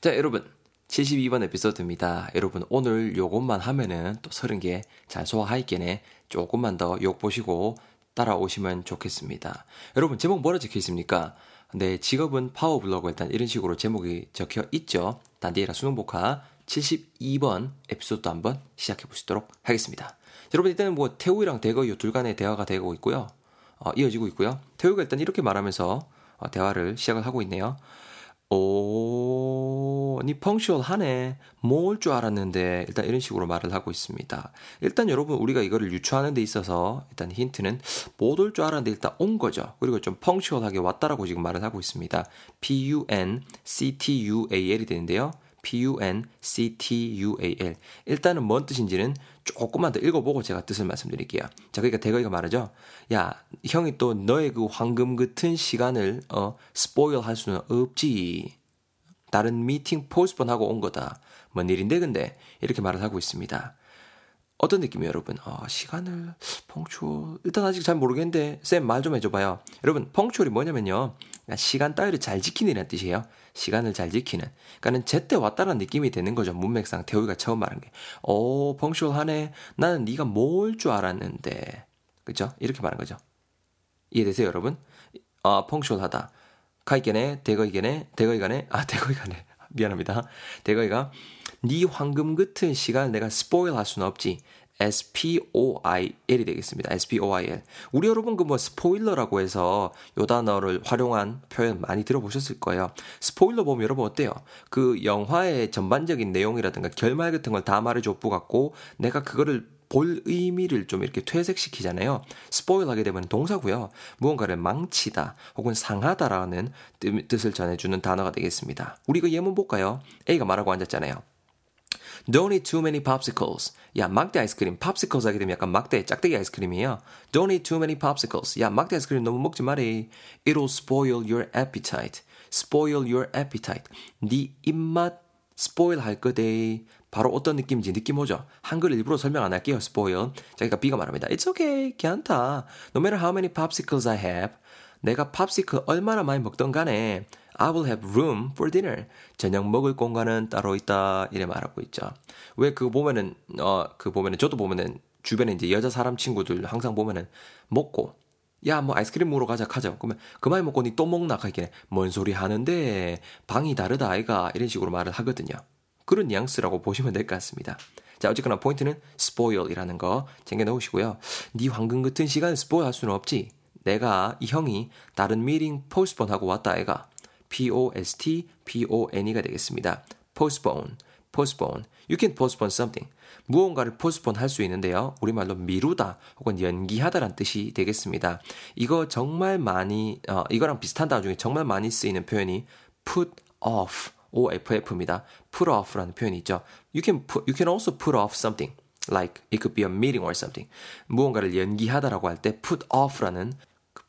자, 여러분. 72번 에피소드입니다. 여러분, 오늘 요것만 하면은 또 30개 잘 소화하있겠네. 조금만 더 욕 보시고 따라오시면 좋겠습니다. 여러분, 제목 뭐라 적혀 있습니까? 네, 직업은 파워블로그 일단 이런 식으로 제목이 적혀 있죠. 단디에라 수능복화 72번 에피소드 한번 시작해 보시도록 하겠습니다. 여러분, 일단은 뭐 태우이랑 대거 요둘 간의 대화가 되고 있고요. 어, 이어지고 있고요. 태우가 일단 이렇게 말하면서 어, 대화를 시작을 하고 있네요. 오, 니 펑슈얼하네. 뭘줄 알았는데 일단 이런 식으로 말을 하고 있습니다. 일단 여러분 우리가 이거를 유추하는 데 있어서 일단 힌트는 못 올 줄 알았는데 일단 온 거죠. 그리고 좀 펑슈얼하게 왔다라고 지금 말을 하고 있습니다. P-U-N-C-T-U-A-L이 되는데요. P-U-N-C-T-U-A-L. 일단은 뭔 뜻인지는 조금만 더 읽어보고 제가 뜻을 말씀드릴게요. 자, 그러니까 대거이가 말하죠. 야, 형이 또 너의 그 황금 같은 시간을, 어, 스포일 할 수는 없지. 다른 미팅 포스폰 하고 온 거다. 뭔 일인데, 근데? 이렇게 말을 하고 있습니다. 어떤 느낌이에요, 여러분? 어, 시간을, 펑추얼. 일단 아직 잘 모르겠는데, 쌤 말 좀 해줘봐요. 여러분, 펑추얼이 뭐냐면요. 시간 따위를 잘 지키는 뜻이에요. 시간을 잘 지키는. 그러니까는 제때 왔다는 느낌이 되는 거죠. 문맥상 태우이가 처음 말한 게. 오, 펑슈얼하네. 나는 네가 뭘 줄 알았는데. 그죠? 이렇게 말한 거죠. 이해되세요, 여러분? 아, 펑슈얼하다. 가이게네, 대거이게네, 대거이가네, 아, 대거이가네. 미안합니다. 대거이가 네 황금 같은 시간 내가 스포일 할 수는 없지. SPOIL이 되겠습니다. SPOIL. 우리 여러분 그 뭐 스포일러라고 해서 요 단어를 활용한 표현 많이 들어보셨을 거예요. 스포일러 보면 여러분 어때요? 그 영화의 전반적인 내용이라든가 결말 같은 걸 다 말해줘 부 같고 내가 그거를 볼 의미를 좀 이렇게 퇴색시키잖아요. 스포일 하게 되면 동사고요. 무언가를 망치다 혹은 상하다라는 뜻을 전해주는 단어가 되겠습니다. 우리 그 예문 볼까요? A가 말하고 앉았잖아요. Don't eat too many popsicles. 야, 막대 아이스크림. popsicles 하게 되면 약간 막대, 짝대기 아이스크림이에요. Don't eat too many popsicles. 야, 막대 아이스크림 너무 먹지 말이. It'll spoil your appetite. Spoil your appetite. 네 입맛 spoil 할 거대. 바로 어떤 느낌인지 느낌 오죠? 한글 일부러 설명 안 할게요, spoil. 자, 그러니까 B가 말합니다. It's okay, 괜찮다. No matter how many popsicles I have. 내가 팝시클 얼마나 많이 먹던 간에 I will have room for dinner. 저녁 먹을 공간은 따로 있다. 이래 말하고 있죠. 왜 그거 보면은, 어, 그 보면은, 저도 보면은, 주변에 이제 여자 사람 친구들 항상 보면은, 먹고, 야, 뭐 아이스크림 먹으러 가자, 가자. 그러면 그만 먹고 니 또 먹나? 하기에 뭔 소리 하는데, 방이 다르다, 아이가. 이런 식으로 말을 하거든요. 그런 뉘앙스라고 보시면 될 것 같습니다. 자, 어쨌거나 포인트는 spoil이라는 거 챙겨 놓으시고요. 네 황금 같은 시간 spoil 할 수는 없지. 내가 이 형이 다른 미팅 포스트폰 하고 왔다, 아이 가. P-O-S-T-P-O-N-E가 되겠습니다. postpone, postpone. You can postpone something. 무언가를 postpone 할 수 있는데요. 우리말로 미루다 혹은 연기하다란 뜻이 되겠습니다. 이거 정말 많이, 어, 이거랑 비슷한 단어 중에 정말 많이 쓰이는 표현이 put off, OFF입니다. put off라는 표현이 있죠. You can, put, you can also put off something. Like it could be a meeting or something. 무언가를 연기하다라고 할 때 put off라는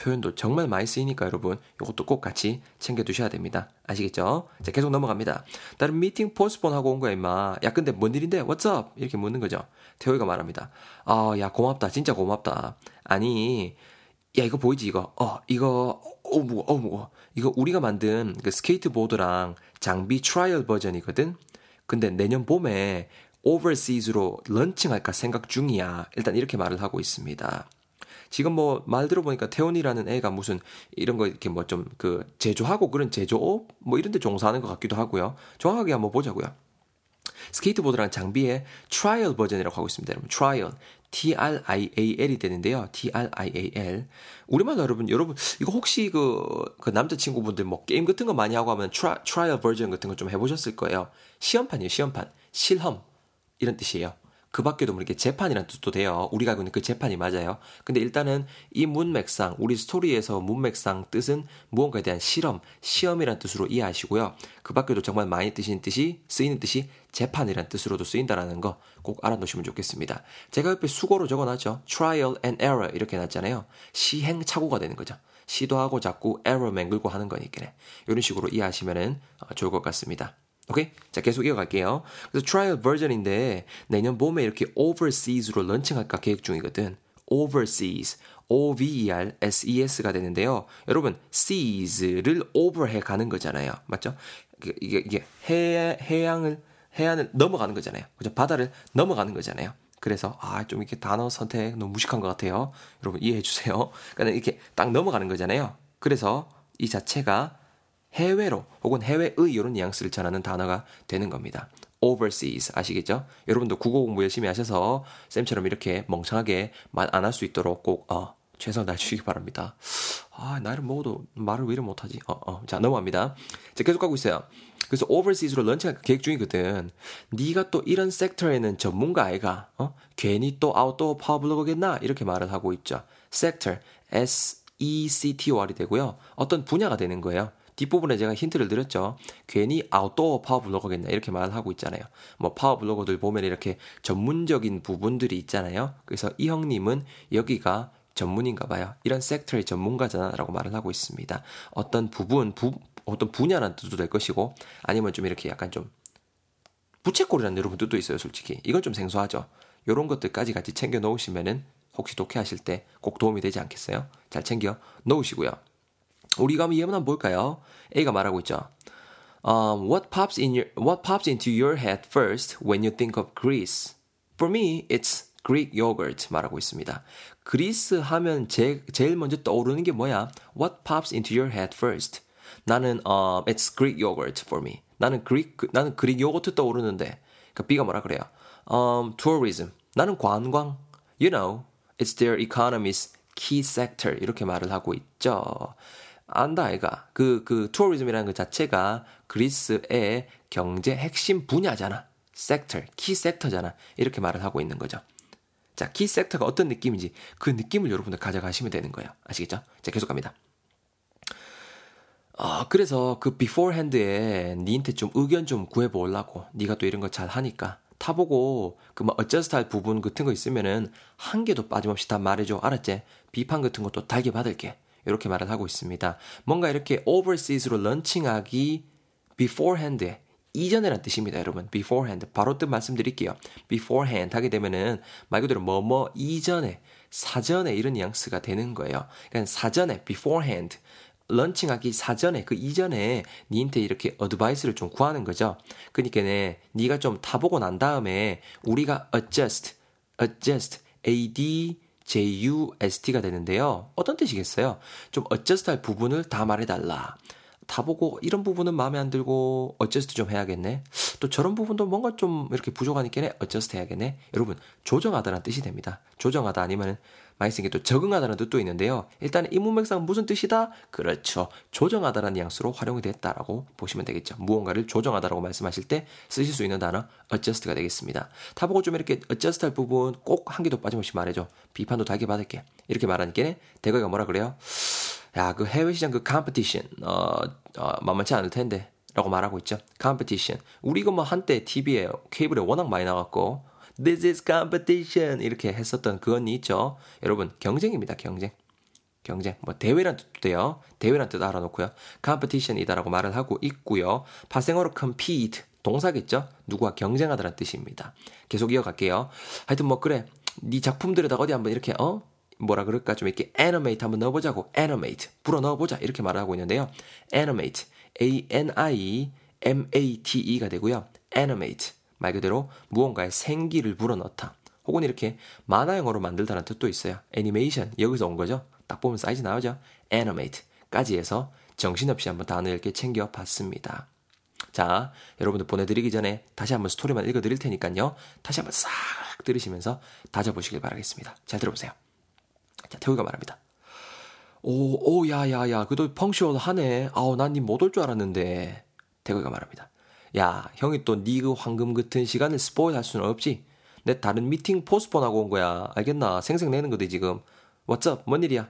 표현도 정말 많이 쓰이니까 여러분 이것도 꼭 같이 챙겨두셔야 됩니다. 아시겠죠? 자 계속 넘어갑니다. 다른 미팅 postpone 하고 온 거야 임마. 야 근데 뭔 일인데? Up? 이렇게 묻는 거죠. 태원이가 말합니다. 아 야 고맙다 진짜 고맙다. 아니 야 이거 보이지 이거 어 이거 어 무거 어 무거 이거 우리가 만든 그 스케이트보드랑 장비 trial 버전이거든. 근데 내년 봄에 overseas로 launching할까 생각 중이야. 일단 이렇게 말을 하고 있습니다. 지금 뭐 말 들어보니까 태원이라는 애가 무슨 이런 거 이렇게 뭐 좀 그 제조하고 그런 제조업 뭐 이런 데 종사하는 것 같기도 하고요. 정확하게 한번 보자고요. 스케이트보드랑 장비의 trial 버전이라고 하고 있습니다. 여러분, trial. T-R-I-A-L이 되는데요. T-R-I-A-L. 우리말로 여러분, 여러분, 이거 혹시 그, 그 남자친구분들 뭐 게임 같은 거 많이 하고 하면 tri, trial 버전 같은 거 좀 해보셨을 거예요. 시험판이에요, 시험판. 실험. 이런 뜻이에요. 그 밖에도 뭐 이렇게 재판이란 뜻도 돼요. 우리가 알고 있는 그 재판이 맞아요. 근데 일단은 이 문맥상, 우리 스토리에서 문맥상 뜻은 무언가에 대한 실험, 시험이란 뜻으로 이해하시고요. 그 밖에도 정말 많이 뜨시는 뜻이, 쓰이는 뜻이 재판이란 뜻으로도 쓰인다라는 거 꼭 알아놓으시면 좋겠습니다. 제가 옆에 수기로 적어놨죠. trial and error 이렇게 해놨잖아요. 시행착오가 되는 거죠. 시도하고 자꾸 error 맹글고 하는 거니까. 이런 식으로 이해하시면 어, 좋을 것 같습니다. 오케이? 자, 계속 이어갈게요. 그래서 trial 버전인데 내년 봄에 이렇게 overseas로 런칭할까 계획 중이거든. overseas, O-V-E-R-S-E-S가 되는데요. 여러분, seas를 over해 가는 거잖아요. 맞죠? 이게 이게 해 해양을 해안을 넘어가는 거잖아요. 그죠? 바다를 넘어가는 거잖아요. 그래서 아 좀 이렇게 단어 선택 너무 무식한 것 같아요. 여러분 이해해 주세요. 그러니까 이렇게 딱 넘어가는 거잖아요. 그래서 이 자체가 해외로 혹은 해외의 이런 뉘앙스를 전하는 단어가 되는 겁니다. overseas 아시겠죠? 여러분도 국어 공부 열심히 하셔서 쌤처럼 이렇게 멍청하게 말 안 할 수 있도록 꼭 어, 최선을 다해주시기 바랍니다. 아, 나이를 먹어도 말을 왜 이래 못하지? 어, 어. 자, 넘어갑니다. 자, 계속 가고 있어요. 그래서 overseas로 런칭할 계획 중이거든. 네가 또 이런 sector에는 전문가 아이가 어? 괜히 또 아웃도어 파워블로거겠나? 이렇게 말을 하고 있죠. sector, S-E-C-T-O-R이 되고요. 어떤 분야가 되는 거예요. 뒷부분에 제가 힌트를 드렸죠. 괜히 아웃도어 파워 블로거겠나 이렇게 말을 하고 있잖아요. 뭐 파워 블로거들 보면 이렇게 전문적인 부분들이 있잖아요. 그래서 이 형님은 여기가 전문인가 봐요. 이런 섹터의 전문가잖아라고 말을 하고 있습니다. 어떤 부분, 부, 어떤 분야라는 뜻도 될 것이고 아니면 좀 이렇게 약간 좀 부채꼴이라는 여러분 뜻도 있어요, 솔직히. 이건 좀 생소하죠. 요런 것들까지 같이 챙겨 놓으시면은 혹시 독해하실 때 꼭 도움이 되지 않겠어요? 잘 챙겨 놓으시고요. 우리가 한번 예문 한번 볼까요? A가 말하고 있죠. Um, what pops in your what pops into your head first when you think of Greece? For me, it's Greek yogurt 말하고 있습니다. 그리스 하면 제, 제일 먼저 떠오르는 게 뭐야? What pops into your head first? 나는 uh, it's Greek yogurt for me. 나는 그릭 나는 그릭 요거트 떠오르는데 그 B가 뭐라 그래요? Um, tourism. 나는 관광. You know, it's their economy's key sector 이렇게 말을 하고 있죠. 안다 아이가 그 그 tourism이라는 그 자체가 그리스의 경제 핵심 분야잖아. sector, key sector잖아. 이렇게 말을 하고 있는 거죠. 자, key sector가 어떤 느낌인지 그 느낌을 여러분들 가져가시면 되는 거예요. 아시겠죠? 자, 계속 갑니다. 어, 그래서 그 beforehand에 니한테 좀 의견 좀 구해보려고 네가 또 이런 거 잘 하니까 타보고 그뭐 adjust 할 부분 같은 거 있으면은 한 개도 빠짐없이 다 말해줘 알았지? 비판 같은 것도 달게 받을게 이렇게 말을 하고 있습니다. 뭔가 이렇게 overseas로 런칭하기 beforehand에 이전에란 뜻입니다, 여러분. beforehand. 바로 뜻 말씀드릴게요. beforehand 하게 되면은 말 그대로 뭐뭐 이전에, 사전에 이런 뉘앙스가 되는 거예요. 그러니까 사전에, beforehand. 런칭하기 사전에 그 이전에 니한테 이렇게 어드바이스를 좀 구하는 거죠. 그러니까 네, 네가 좀 타보고 난 다음에 우리가 adjust, adjust, a d j u s t가 되는데요. 어떤 뜻이겠어요? 좀 adjust 할 부분을 다 말해달라. 다 보고 이런 부분은 마음에 안 들고 어쩌스트 좀 해야겠네. 또 저런 부분도 뭔가 좀 이렇게 부족하니까 어쩌스트 해야겠네. 여러분 조정하다라는 뜻이 됩니다. 조정하다 아니면은 많이 쓴게또 적응하다는 뜻도 있는데요. 일단 이 문맥상 무슨 뜻이다? 그렇죠. 조정하다라는 뉘앙스로 활용이 됐다라고 보시면 되겠죠. 무언가를 조정하다라고 말씀하실 때 쓰실 수 있는 단어 adjust가 되겠습니다. 다 보고 좀 이렇게 adjust 할 부분 꼭 한 개도 빠짐없이 말해줘. 비판도 달게 받을게. 이렇게 말하니까 대거가 뭐라 그래요? 야, 그 해외 시장 그 competition, 어, 어, 만만치 않을 텐데. 라고 말하고 있죠. Competition. 우리 이거 뭐 한때 TV에, 케이블에 워낙 많이 나갔고, This is competition. 이렇게 했었던 그 언니 있죠. 여러분, 경쟁입니다, 경쟁. 경쟁. 뭐, 대회란 뜻도 돼요. 대회란 뜻 알아놓고요. competition이다라고 말을 하고 있고요. 파생어로 compete. 동사겠죠? 누구와 경쟁하다라는 뜻입니다. 계속 이어갈게요. 하여튼 뭐, 그래. 네 작품들에다가 어디 한번 이렇게, 어? 뭐라 그럴까 좀 이렇게 animate 한번 넣어보자고 animate 불어 넣어보자 이렇게 말을 하고 있는데요. animate a n i m a t e가 되고요. animate 말 그대로 무언가에 생기를 불어넣다. 혹은 이렇게 만화영어로 만들다는 뜻도 있어요. 애니메이션 여기서 온 거죠. 딱 보면 사이즈 나오죠. animate까지 해서 정신없이 한번 단어 이렇게 챙겨봤습니다. 자, 여러분들 보내드리기 전에 다시 한번 스토리만 읽어드릴 테니까요. 다시 한번 싹 들으시면서 다져보시길 바라겠습니다. 잘 들어보세요. 자, 태우가 말합니다. 오, 오, 야, 야, 야, 그래도 function 하네. 아우, 난 니 못 올 줄 알았는데. 태우가 말합니다. 야, 형이 또 니그 황금 같은 시간을 spoil 할 수는 없지. 내 다른 미팅 postpone하고 온 거야. 알겠나? 생색 내는 거지, 지금. What's up, 뭔 일이야?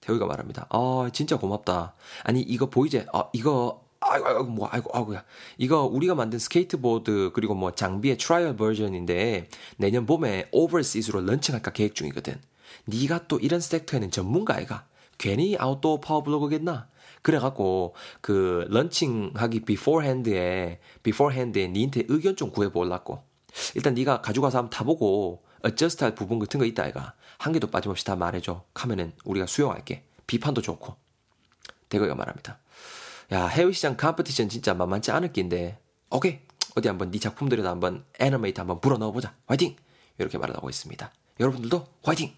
태우가 말합니다. 아, 진짜 고맙다. 아니, 이거 보이지? 아, 이거, 아이고, 아이고, 뭐, 아이고, 아이고야. 이거 우리가 만든 스케이트보드, 그리고 뭐 장비의 trial 버전인데, 내년 봄에 overseas로 런칭할까 계획 중이거든. 네가 또 이런 sector에는 전문가 아이가? 괜히 아웃도어 파워블로거겠나? 그래갖고 그 런칭하기 beforehand에 beforehand에 니한테 의견 좀 구해보려고. 일단 네가 가져가서 한번 타보고 adjust 할 부분 같은 거 있다 아이가. 한 개도 빠짐없이 다 말해줘. 하면은 우리가 수용할게. 비판도 좋고. 대거가 말합니다. 야, 해외 시장 competition 진짜 만만치 않을 낀데. 오케이. 어디 한번 네 작품들에다 한번 animate 한번 불어 넣어보자. 화이팅! 이렇게 말을 하고 있습니다. 여러분들도 화이팅!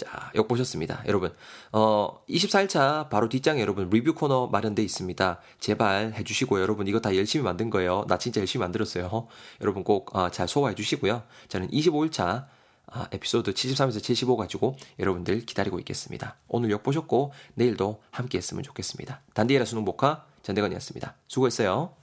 자, 욕 보셨습니다. 여러분, 어, 24일차 바로 뒷장에 여러분 리뷰 코너 마련돼 있습니다. 제발 해주시고요. 여러분, 이거 다 열심히 만든 거예요. 나 진짜 열심히 만들었어요. 여러분 꼭잘 어, 소화해 주시고요. 저는 25일차 아, 에피소드 73에서 75 가지고 여러분들 기다리고 있겠습니다. 오늘 욕 보셨고 내일도 함께 했으면 좋겠습니다. 단디해라 수능 보카 전대건이었습니다. 수고했어요.